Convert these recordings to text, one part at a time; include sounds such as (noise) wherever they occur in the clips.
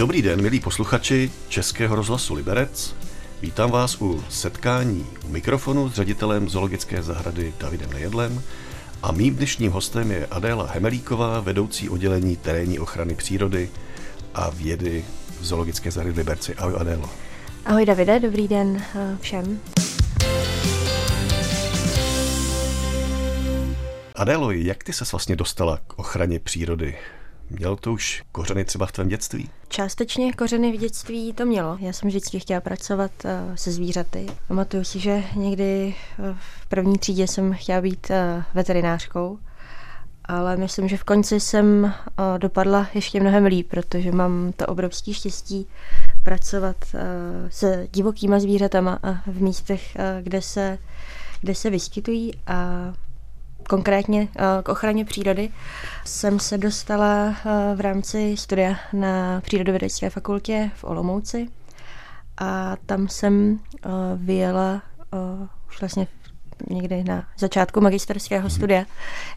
Dobrý den, milí posluchači Českého rozhlasu Liberec. Vítám vás u setkání u mikrofonu s ředitelem zoologické zahrady Davidem Nejedlem a mým dnešním hostem je Adéla Hemelíková, vedoucí oddělení terénní ochrany přírody a vědy v zoologické zahrady Liberci. Ahoj Adélo. Ahoj Davide, dobrý den eh, všem. Adélo, jak ty se vlastně dostala k ochraně přírody? Mělo to už kořeny třeba v tvém dětství? Částečně kořeny v dětství to mělo. Já jsem vždycky chtěla pracovat eh, se zvířaty. Pamatuju si, že někdy eh, v první třídě jsem chtěla být eh, veterinářkou, ale myslím, že v konci jsem dopadla ještě mnohem líp, protože mám to obrovské štěstí pracovat se divokýma zvířatama a v místech, kde se, kde se vyskytují a konkrétně eh, k ochraně přírody, jsem se dostala eh, v rámci studia na Přírodovědecké fakultě v Olomouci a tam jsem eh, vyjela už vlastně někdy na začátku magisterského mm-hmm. studia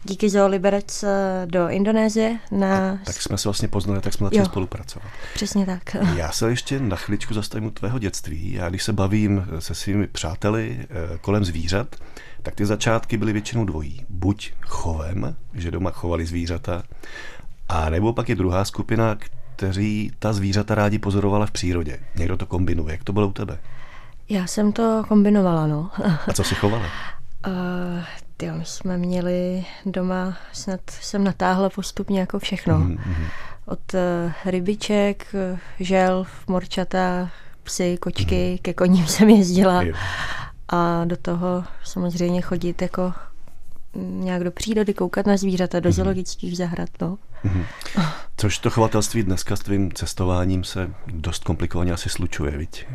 díky Zoo Liberec do Indonésie. Na... Tak, tak jsme se vlastně poznali, tak jsme začali jo, spolupracovat. Přesně tak. (laughs) Já se ještě na chviličku zastavím u tvého dětství. Já když se bavím se svými přáteli kolem zvířat, tak ty začátky byly většinou dvojí. Buď chovem, že doma chovali zvířata, a nebo pak je druhá skupina, kteří ta zvířata rádi pozorovala v přírodě. Někdo to kombinuje. Jak to bylo u tebe? Já jsem to kombinovala, no. A co si chovala? (laughs) Uh, ty, my jsme měli doma, snad jsem natáhla postupně jako všechno. Mm-hmm. Od uh, rybiček, želv, morčata, psy, kočky, mm-hmm. ke koním jsem jezdila. Jo a do toho samozřejmě chodit jako nějak do přírody, koukat na zvířata, do mm-hmm. zoologických zahrad. No. Mm-hmm. Což to chovatelství dneska s tvým cestováním se dost komplikovaně asi slučuje, viď?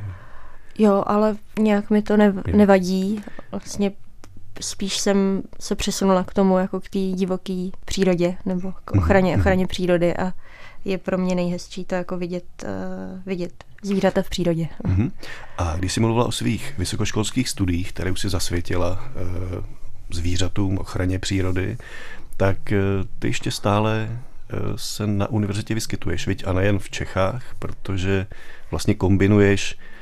Jo, ale nějak mi to nev- nevadí. Vlastně spíš jsem se přesunula k tomu, jako k té divoké přírodě, nebo k mhm, ochraně, mm-hmm. ochraně přírody a je pro mě nejhezčí to jako vidět, uh, vidět zvířata v přírodě. Mm-hmm. A když jsi mluvila o svých vysokoškolských studiích, které už si zasvětila uh, zvířatům, ochraně přírody, tak uh, ty ještě stále uh, se na univerzitě vyskytuješ, viď? A nejen v Čechách, protože vlastně kombinuješ Eh,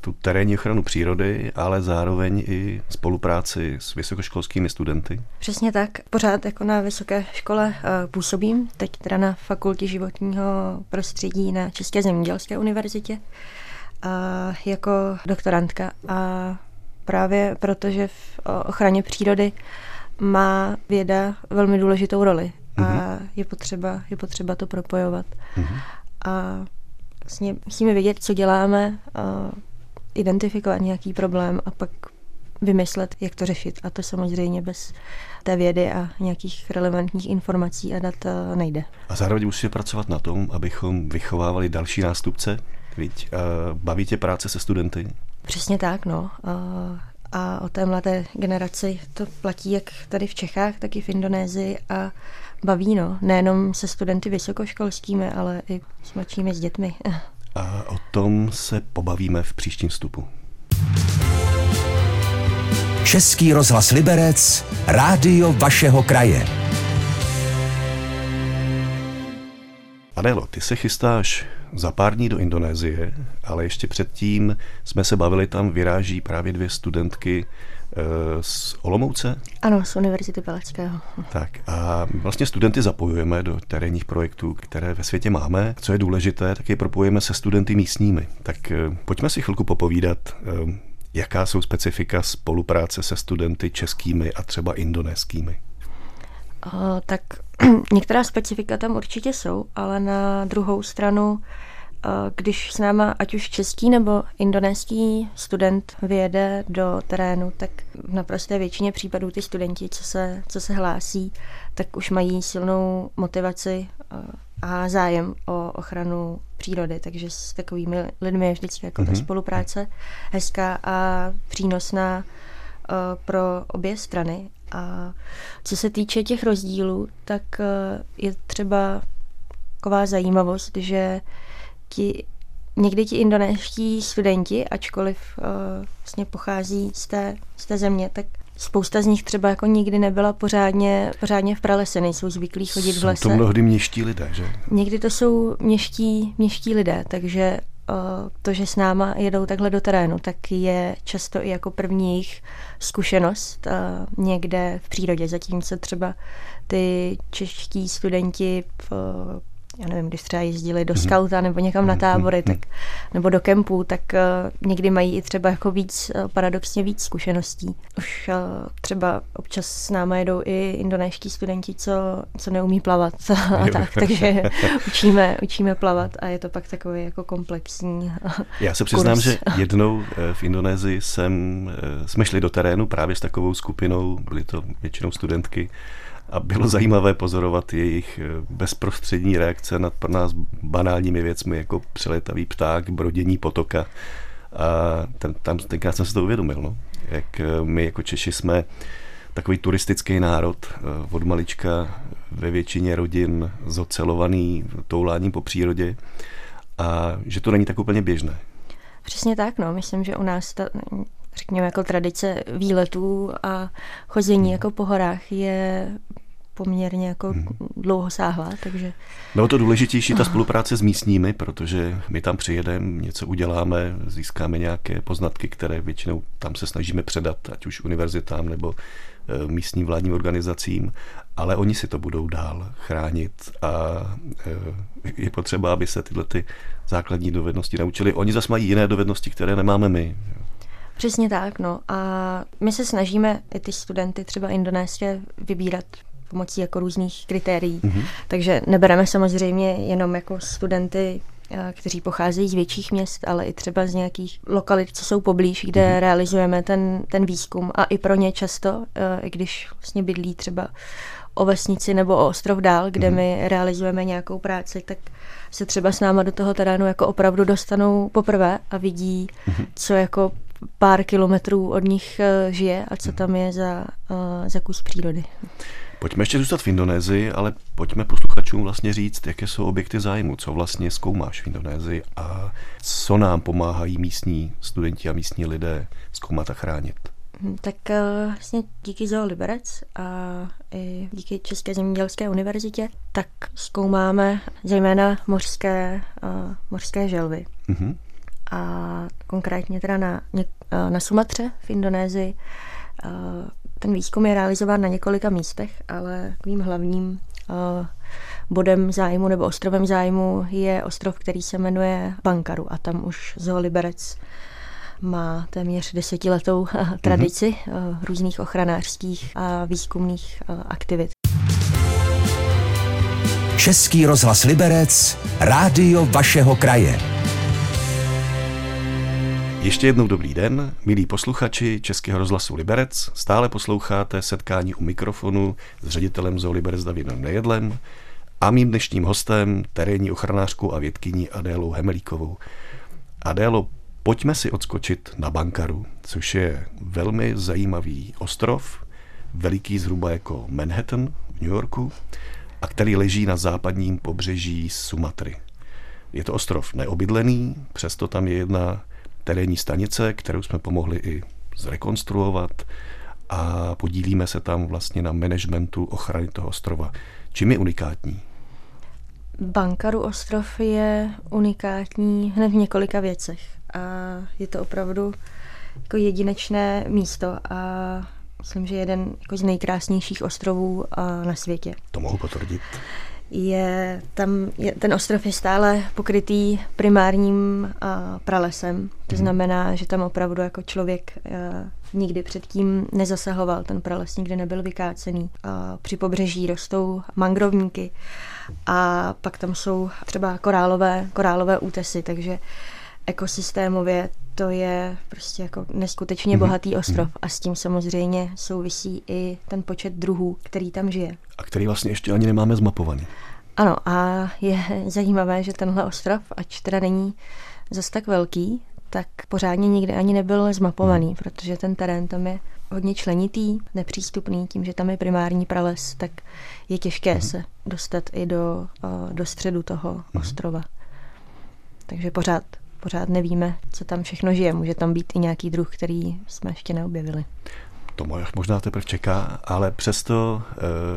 tu terénní ochranu přírody, ale zároveň i spolupráci s vysokoškolskými studenty. Přesně tak. Pořád jako na vysoké škole eh, působím, teď teda na fakultě životního prostředí na České zemědělské univerzitě jako doktorantka. A právě protože v ochraně přírody má věda velmi důležitou roli a mm-hmm. je, potřeba, je potřeba to propojovat. Mm-hmm. A vlastně musíme vědět, co děláme, a identifikovat nějaký problém a pak vymyslet, jak to řešit. A to samozřejmě bez té vědy a nějakých relevantních informací a dat nejde. A zároveň musíme pracovat na tom, abychom vychovávali další nástupce. Víť, baví tě práce se studenty? Přesně tak, no. A o té mladé generaci to platí jak tady v Čechách, tak i v Indonésii a baví, no. Nejenom se studenty vysokoškolskými, ale i s mladšími s dětmi. A o tom se pobavíme v příštím vstupu. Český rozhlas Liberec, rádio vašeho kraje. Adelo, ty se chystáš za pár dní do Indonésie, ale ještě předtím jsme se bavili, tam vyráží právě dvě studentky eh, z Olomouce? Ano, z Univerzity Palackého. Tak a vlastně studenty zapojujeme do terénních projektů, které ve světě máme. Co je důležité, tak je propojujeme se studenty místními. Tak eh, pojďme si chvilku popovídat, eh, jaká jsou specifika spolupráce se studenty českými a třeba indonéskými. Uh, tak (clears throat) některá specifika tam určitě jsou, ale na druhou stranu, když s náma ať už český nebo indonéský student vyjede do terénu, tak v naprosté většině případů ty studenti, co se, co se hlásí, tak už mají silnou motivaci a zájem o ochranu přírody, takže s takovými lidmi je vždycky jako mm-hmm. ta mhm. spolupráce hezká a přínosná pro obě strany. A co se týče těch rozdílů, tak eh, je třeba taková zajímavost, že ti, někdy ti indonéští studenti, ačkoliv uh, vlastně pochází z té, z té země, tak spousta z nich třeba jako nikdy nebyla pořádně, pořádně v pralese, nejsou zvyklí chodit v lese. Jsou to mnohdy měští lidé, že? Někdy to jsou měští, měští lidé, takže to, že s náma jedou takhle do terénu, tak je často i jako první jejich zkušenost někde v přírodě, zatímco třeba ty čeští studenti v já nevím, když třeba jezdili do mhm. skauta nebo někam na mhm. tábory, mhm. tak, nebo do kempů, tak uh, někdy mají i třeba jako víc, uh, paradoxně víc zkušeností. Už uh, třeba občas s náma jedou i indonéští studenti, co, co neumí plavat (laughs) a tak, (laughs) takže učíme, učíme plavat a je to pak takový jako komplexní Já se přiznám, kurz. že jednou v Indonésii jsem, jsme šli do terénu právě s takovou skupinou, byly to většinou studentky, a bylo zajímavé pozorovat jejich eh, bezprostřední reakce nad pro nás banálními věcmi, jako přeletavý pták, brodění potoka. A ten, tam tenkrát jsem si to uvědomil, no. jak eh, my jako Češi jsme takový turistický národ eh, od malička ve většině rodin zocelovaný touláním po přírodě a že to není tak úplně běžné. Přesně tak, no. Myslím, že u nás ta, řekněme, jako tradice výletů a chození hmm. jako po horách je poměrně jako hmm. dlouho sáhla, takže... Bylo to důležitější ta spolupráce s místními, protože my tam přijedeme, něco uděláme, získáme nějaké poznatky, které většinou tam se snažíme předat, ať už univerzitám nebo eh, místním vládním organizacím, ale oni si to budou dál chránit a eh, je potřeba, aby se tyhle ty základní dovednosti naučili. Oni zase mají jiné dovednosti, které nemáme my. Přesně tak, no. A my se snažíme i ty studenty třeba indonéské vybírat pomocí jako různých kritérií. Mm-hmm. Takže nebereme samozřejmě jenom jako studenty eh, kteří pocházejí z větších měst, ale i třeba z nějakých lokalit, co jsou poblíž, kde mm-hmm. realizujeme ten, ten výzkum. A i pro ně často, eh, i když vlastně bydlí třeba o vesnici nebo o ostrov dál, kde mm-hmm. my realizujeme nějakou práci, tak se třeba s náma do toho terénu jako opravdu dostanou poprvé a vidí, mm-hmm. co jako pár kilometrů od nich eh, žije a co mhm. tam je za, za kus přírody. Pojďme ještě zůstat v Indonésii, ale pojďme posluchačům vlastně říct, jaké jsou objekty zájmu, co vlastně zkoumáš v Indonésii a co nám pomáhají místní studenti a místní lidé zkoumat a chránit. Hm, tak eh, vlastně díky Zoo Liberec a i díky České zemědělské univerzitě, tak zkoumáme zejména mořské, mořské želvy. Mm-hmm. A konkrétně teda na, eh, na Sumatře v Indonésii uh, ten výzkum je realizován na několika místech, ale takovým hlavním uh, bodem zájmu nebo ostrovem zájmu je ostrov, který se jmenuje Bankaru a tam už Zoo Liberec má téměř desetiletou uh, tradici uh, různých ochranářských a výzkumných aktivit. Český rozhlas Liberec, rádio vašeho kraje. Ještě jednou dobrý den, milí posluchači Českého rozhlasu Liberec. Stále posloucháte setkání u mikrofonu s ředitelem Zoo Liberec Davidem Nejedlem a mým dnešním hostem terénní ochranářkou a vědkyní Adélou Hemelíkovou. Adélo, pojďme si odskočit na Bankaru, což je velmi zajímavý ostrov, veliký zhruba jako Manhattan v New Yorku a který leží na západním pobřeží Sumatry. Je to ostrov neobydlený, přesto tam je jedna terénní stanice, kterou jsme pomohli i zrekonstruovat a podílíme se tam vlastně na managementu ochrany toho ostrova. Čím je unikátní? Bankaru ostrov je unikátní hned v několika věcech a je to opravdu jako jedinečné místo a myslím, že jeden jako z nejkrásnějších ostrovů na světě. To mohu potvrdit je tam, je, ten ostrov je stále pokrytý primárním uh, pralesem. To mhm. znamená, že tam opravdu jako člověk uh, nikdy předtím nezasahoval. Ten prales nikdy nebyl vykácený. Uh, při pobřeží rostou mangrovníky a pak tam jsou třeba korálové, korálové útesy, takže ekosystémově to je prostě jako neskutečně mhm. bohatý ostrov a s tím samozřejmě souvisí i ten počet druhů, který tam žije. A který vlastně ještě ani nemáme zmapovaný. Ano a je (laughs) zajímavé, že tenhle ostrov, ač teda není zas tak velký, tak pořádně nikdy ani nebyl zmapovaný, hmm. protože ten terén tam je hodně členitý, nepřístupný, tím, že tam je primární prales, tak je těžké hmm. se dostat i do, do středu toho hmm. ostrova. Takže pořád pořád nevíme, co tam všechno žije. Může tam být i nějaký druh, který jsme ještě neobjevili. To možná teprve čeká, ale přesto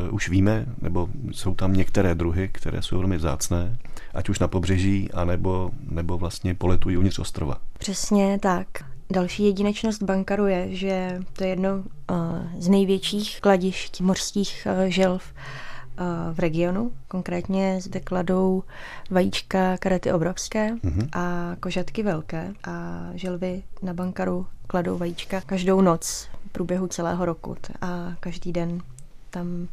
uh, už víme, nebo jsou tam některé druhy, které jsou velmi zácné, ať už na pobřeží, anebo, nebo vlastně poletují uvnitř ostrova. Přesně tak. Další jedinečnost Bankaru je, že to je jedno uh, z největších kladišť mořských uh, želv uh, v regionu. Konkrétně zde kladou vajíčka karety obrovské mm-hmm. a kožatky velké a želvy na Bankaru kladou vajíčka každou noc v průběhu celého roku a každý den tam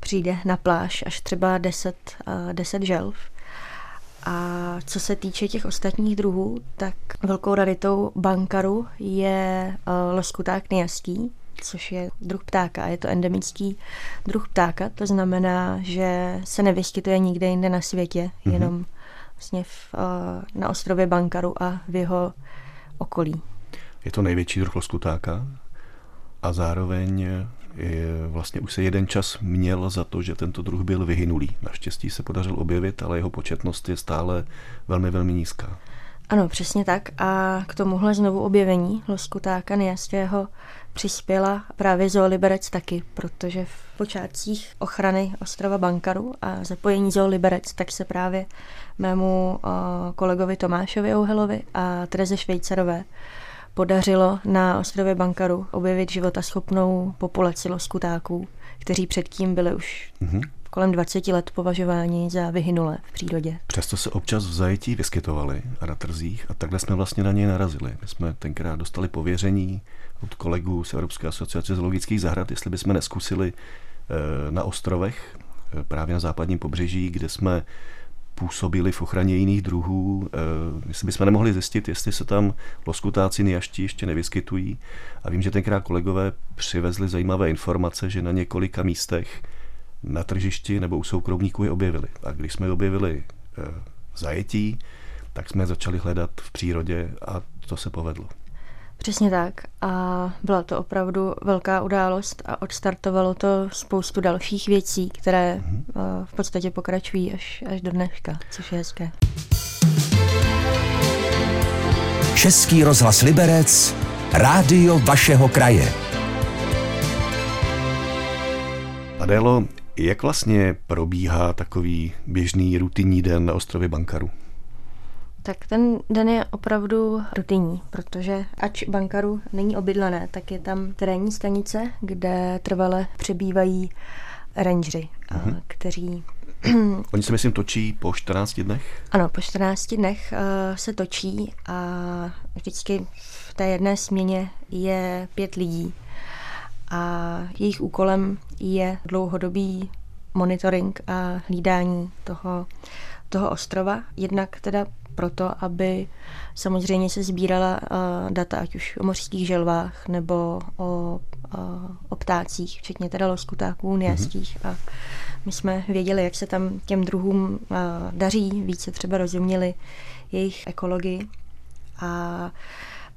přijde na pláž až třeba 10, uh, 10 želv a co se týče těch ostatních druhů, tak velkou raritou bankaru je loskuták nejastý, což je druh ptáka a je to endemický druh ptáka, to znamená, že se nevyskytuje nikde jinde na světě, mm-hmm. jenom vlastně v, uh, na ostrově Bankaru a v jeho okolí. Je to největší druh loskutáka a zároveň vlastně už se jeden čas měl za to, že tento druh byl vyhynulý. Naštěstí se podařil objevit, ale jeho početnost je stále velmi, velmi nízká. Ano, přesně tak. A k tomuhle znovu objevení loskutáka nejastého přispěla právě Zooliberec taky, protože v počátcích ochrany ostrova Bankaru a zapojení Zooliberec tak se právě mému kolegovi Tomášovi Ouhelovi a Tereze Švejcarové podařilo na ostrově Bankaru objevit životaschopnou populaci loskutáků, kteří předtím byli už mm-hmm. Kolem 20 let považováni za vyhynulé v přírodě. Přesto se občas v zajetí vyskytovali a na trzích a takhle jsme vlastně na ně narazili. My jsme tenkrát dostali pověření od kolegů z Evropské asociace zoologických zahrad, jestli bychom neskusili eh, na ostrovech, eh, právě na západním pobřeží, kde jsme působili v ochraně jiných druhů, eh, jestli bychom nemohli zjistit, jestli se tam loskutáci nejaští ještě nevyskytují. A vím, že tenkrát kolegové přivezli zajímavé informace, že na několika místech na tržišti nebo u soukromníků je objevili. A když jsme je objevili eh, v zajetí, tak jsme je začali hledat v přírodě a to se povedlo. Přesně tak. A byla to opravdu velká událost a odstartovalo to spoustu dalších věcí, které mm-hmm. v podstatě pokračují až, až do dneška, což je hezké. Český rozhlas Liberec, rádio vašeho kraje. Adélo, jak vlastně probíhá takový běžný rutinní den na ostrově Bankaru? Tak ten den je opravdu rutinní, protože ač Bankaru není obydlené, tak je tam terénní stanice, kde trvale přebývají rangeři, mm-hmm. kteří (clears throat) Oni se myslím točí po 14 dnech? Ano, po 14 dnech uh, se točí a vždycky v té jedné směně je pět lidí a jejich úkolem je dlouhodobý monitoring a hlídání toho, toho ostrova. Jednak teda proto, aby samozřejmě se sbírala uh, data, ať už o mořských želvách nebo o, uh, o ptácích, včetně teda loskutáků, nejastích. Mm-hmm. A my jsme věděli, jak se tam těm druhům uh, daří, více třeba rozuměli jejich ekologii. A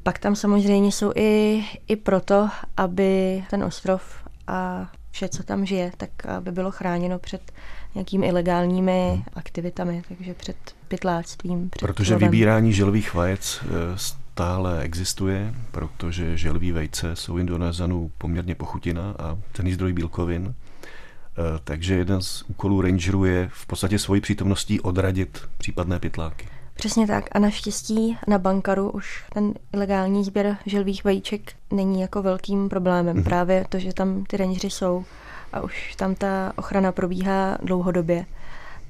pak tam samozřejmě jsou i, i proto, aby ten ostrov a vše, co tam žije, tak aby bylo chráněno před nějakými ilegálními hmm. aktivitami, takže před pytláctvím. Před protože lovem. vybírání želvých vajec eh, stále existuje, protože želví vejce jsou Indonezanů poměrně pochutina a ten zdroj bílkovin. Eh, takže jeden z úkolů rangerů je v podstatě svojí přítomností odradit případné pytláky. Přesně tak a naštěstí na Bankaru už ten ilegální sběr želvých vajíček není jako velkým problémem. Mm-hmm. Právě to, že tam ty rangeři jsou a už tam ta ochrana probíhá dlouhodobě,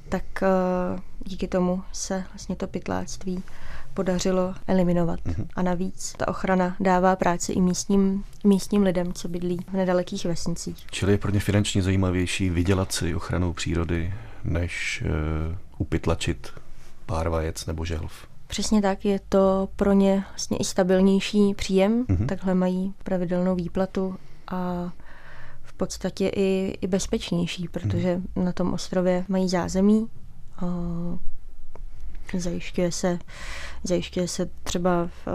tak eh, díky tomu se vlastně to pytláctví podařilo eliminovat. Mm-hmm. A navíc ta ochrana dává práci i místním, místním lidem, co bydlí v nedalekých vesnicích. Čili je pro ně finančně zajímavější vydělat si ochranou přírody, než uh, upytlačit pár vajec nebo želv. Přesně tak, je to pro ně vlastně i stabilnější příjem, mm-hmm. takhle mají pravidelnou výplatu a v podstatě i, i bezpečnější, protože mm-hmm. na tom ostrově mají zázemí, a zajišťuje se, zajišťuje se třeba v,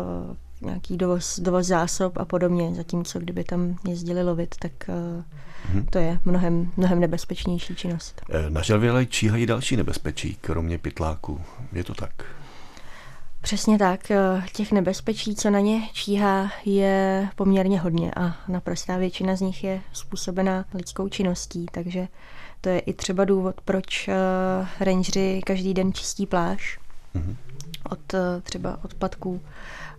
nějaký dovoz, dovoz zásob a podobně, zatímco kdyby tam jezdili lovit, tak uh, to je mnohem, mnohem nebezpečnější činnost. Na želvě číhají další nebezpečí, kromě pytláků. Je to tak? Přesně tak. Eh, těch nebezpečí, co na ně číhá, je poměrně hodně a naprostá většina z nich je způsobená lidskou činností, takže to je i třeba důvod, proč rangeři každý den čistí pláž mm-hmm. od třeba odpadků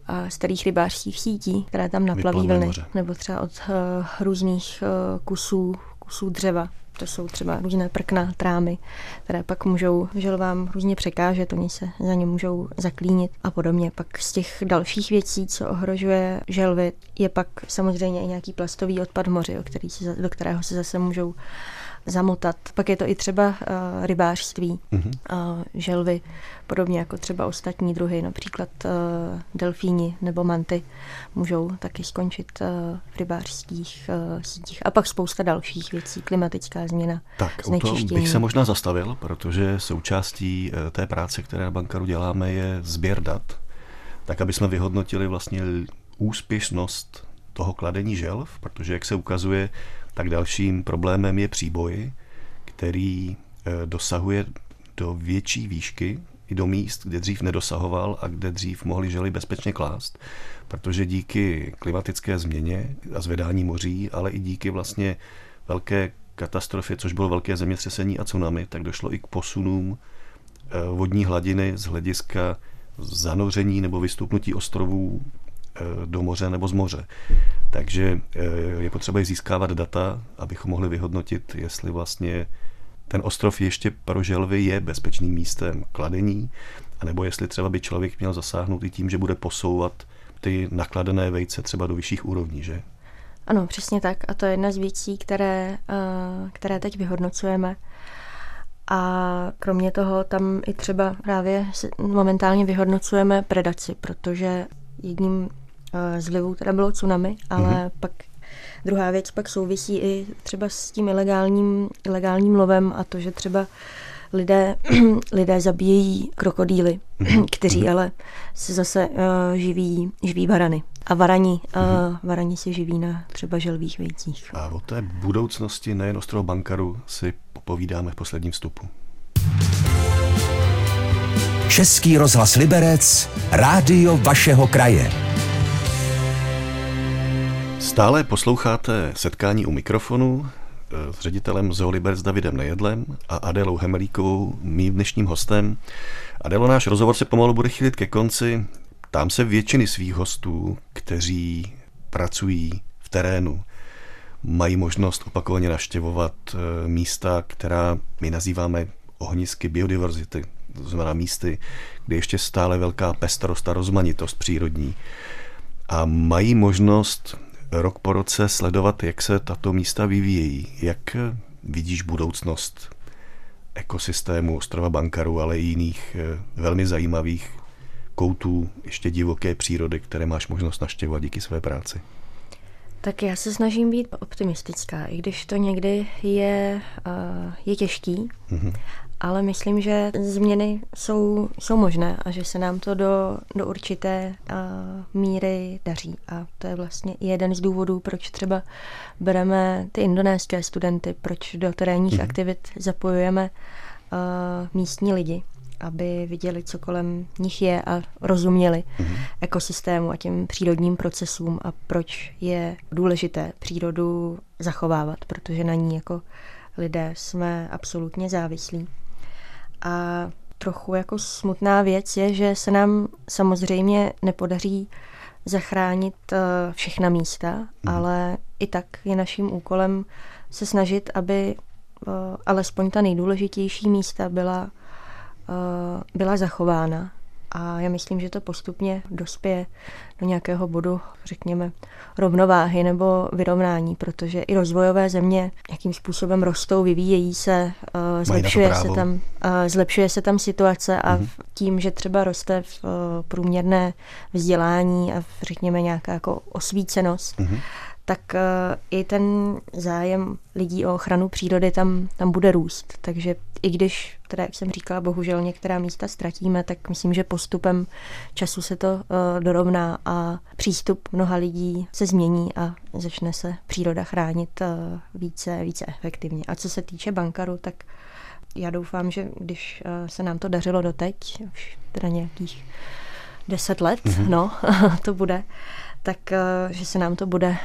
a starých rybářských sítí, které tam naplaví vlny, nebo třeba od uh, různých uh, kusů, kusů dřeva. To jsou třeba různé prkna, trámy, které pak můžou želvám různě překážet, oni se za ně můžou zaklínit a podobně. Pak z těch dalších věcí, co ohrožuje želvy, je pak samozřejmě i nějaký plastový odpad v moři, který se, do kterého se zase můžou zamotat. Pak je to i třeba uh, rybářství, mm-hmm. uh, želvy, podobně jako třeba ostatní druhy, například uh, delfíni nebo manty můžou taky skončit uh, v rybářských uh, sítích. A pak spousta dalších věcí, klimatická změna, Tak, o to bych se možná zastavil, protože součástí uh, té práce, které na bankaru děláme, je sběr dat, tak aby jsme vyhodnotili vlastně úspěšnost toho kladení želv, protože jak se ukazuje, tak dalším problémem je příboj, který eh, dosahuje do větší výšky i do míst, kde dřív nedosahoval a kde dřív mohli želi bezpečně klást, protože díky klimatické změně a zvedání moří, ale i díky vlastně velké katastrofě, což bylo velké zemětřesení a tsunami, tak došlo i k posunům eh, vodní hladiny z hlediska zanoření nebo vystupnutí ostrovů do moře nebo z moře. Takže eh, je potřeba získávat data, abychom mohli vyhodnotit, jestli vlastně ten ostrov ještě pro želvy je bezpečným místem kladení, anebo jestli třeba by člověk měl zasáhnout i tím, že bude posouvat ty nakladené vejce třeba do vyšších úrovní, že? Ano, přesně tak. A to je jedna z věcí, které, eh, které teď vyhodnocujeme. A kromě toho tam i třeba právě momentálně vyhodnocujeme predaci, protože jedním Eh, z vlivu teda bylo tsunami, ale mm-hmm. pak druhá věc pak souvisí i třeba s tím ilegálním, ilegálním lovem a to, že třeba lidé, (clears throat) lidé zabíjejí krokodýly, mm-hmm. (clears throat) kteří mm-hmm. ale se zase uh, živí, živí varany. A varani, mm-hmm. uh, varani se živí na třeba želvých vejcích. A o té budoucnosti nejen ostrova Bankaru si popovídáme v posledním vstupu. Český rozhlas Liberec, rádio vašeho kraje. Stále posloucháte setkání u mikrofonu eh, s ředitelem Zooliber s Davidem Nejedlem a Adelou Hemelíkovou, mým dnešním hostem. Adelo, náš rozhovor se pomalu bude chýlit ke konci. Tam se většiny svých hostů, kteří pracují v terénu, mají možnost opakovaně naštěvovat eh, místa, která my nazýváme ohnisky biodiverzity, to znamená místy, kde ještě stále velká pestrost a rozmanitost přírodní. A mají možnost rok po roce sledovat, jak se tato místa vyvíjejí. Jak vidíš budoucnost ekosystému ostrova Bankaru, ale i jiných eh, velmi zajímavých koutů ještě divoké přírody, které máš možnost naštěvovat díky své práci? Tak já se snažím být optimistická, i když to někdy je, uh, je těžký, mm-hmm ale myslím, že změny jsou, jsou možné a že se nám to do, do určité uh, míry daří. A to je vlastně jeden z důvodů, proč třeba bereme ty indonéské studenty, proč do terénních mm-hmm. aktivit zapojujeme uh, místní lidi aby viděli, co kolem nich je a rozuměli mm-hmm. ekosystému a těm přírodním procesům a proč je důležité přírodu zachovávat, protože na ní jako lidé jsme absolutně závislí. A trochu jako smutná věc je, že se nám samozřejmě nepodaří zachránit eh, všechna místa, mm. ale i tak je naším úkolem se snažit, aby eh, alespoň ta nejdůležitější místa byla, eh, byla zachována a já myslím, že to postupně dospěje do nějakého bodu, řekněme, rovnováhy nebo vyrovnání, protože i rozvojové země jakým způsobem rostou, vyvíjejí se, uh, zlepšuje se, tam, uh, zlepšuje se tam situace a mm-hmm. tím, že třeba roste v uh, průměrné vzdělání a v, řekněme nějaká jako osvícenost, mm-hmm tak eh, i ten zájem lidí o ochranu přírody tam, tam bude růst. Takže i když, teda jak jsem říkala, bohužel některá místa ztratíme, tak myslím, že postupem času se to uh, dorovná a přístup mnoha lidí se změní a začne se příroda chránit uh, více, více efektivně. A co se týče bankaru, tak já doufám, že když se nám to dařilo doteď, už teda nějakých deset let, mm-hmm. no, (laughs) to bude, tak že se nám to bude,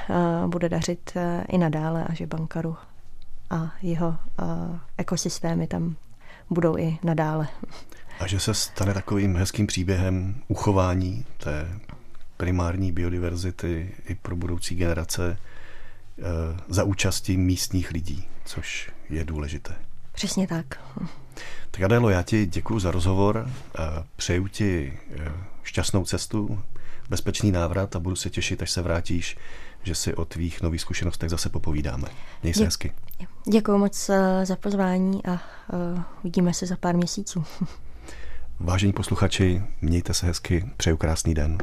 bude dařit i nadále a že Bankaru a jeho ekosystémy tam budou i nadále. A že se stane takovým hezkým příběhem uchování té primární biodiverzity i pro budoucí generace eh, za účastí místních lidí, což je důležité. Přesně tak. Tak Adélo, já ti děkuji za rozhovor, přeju ti eh, šťastnou cestu, bezpečný návrat a budu se těšit, až se vrátíš, že si o tvých nových zkušenostech zase popovídáme. Měj se Dě- hezky. Děkuji moc eh, za pozvání a uvidíme se za pár měsíců. (laughs) Vážení posluchači, mějte se hezky, přeju krásný den.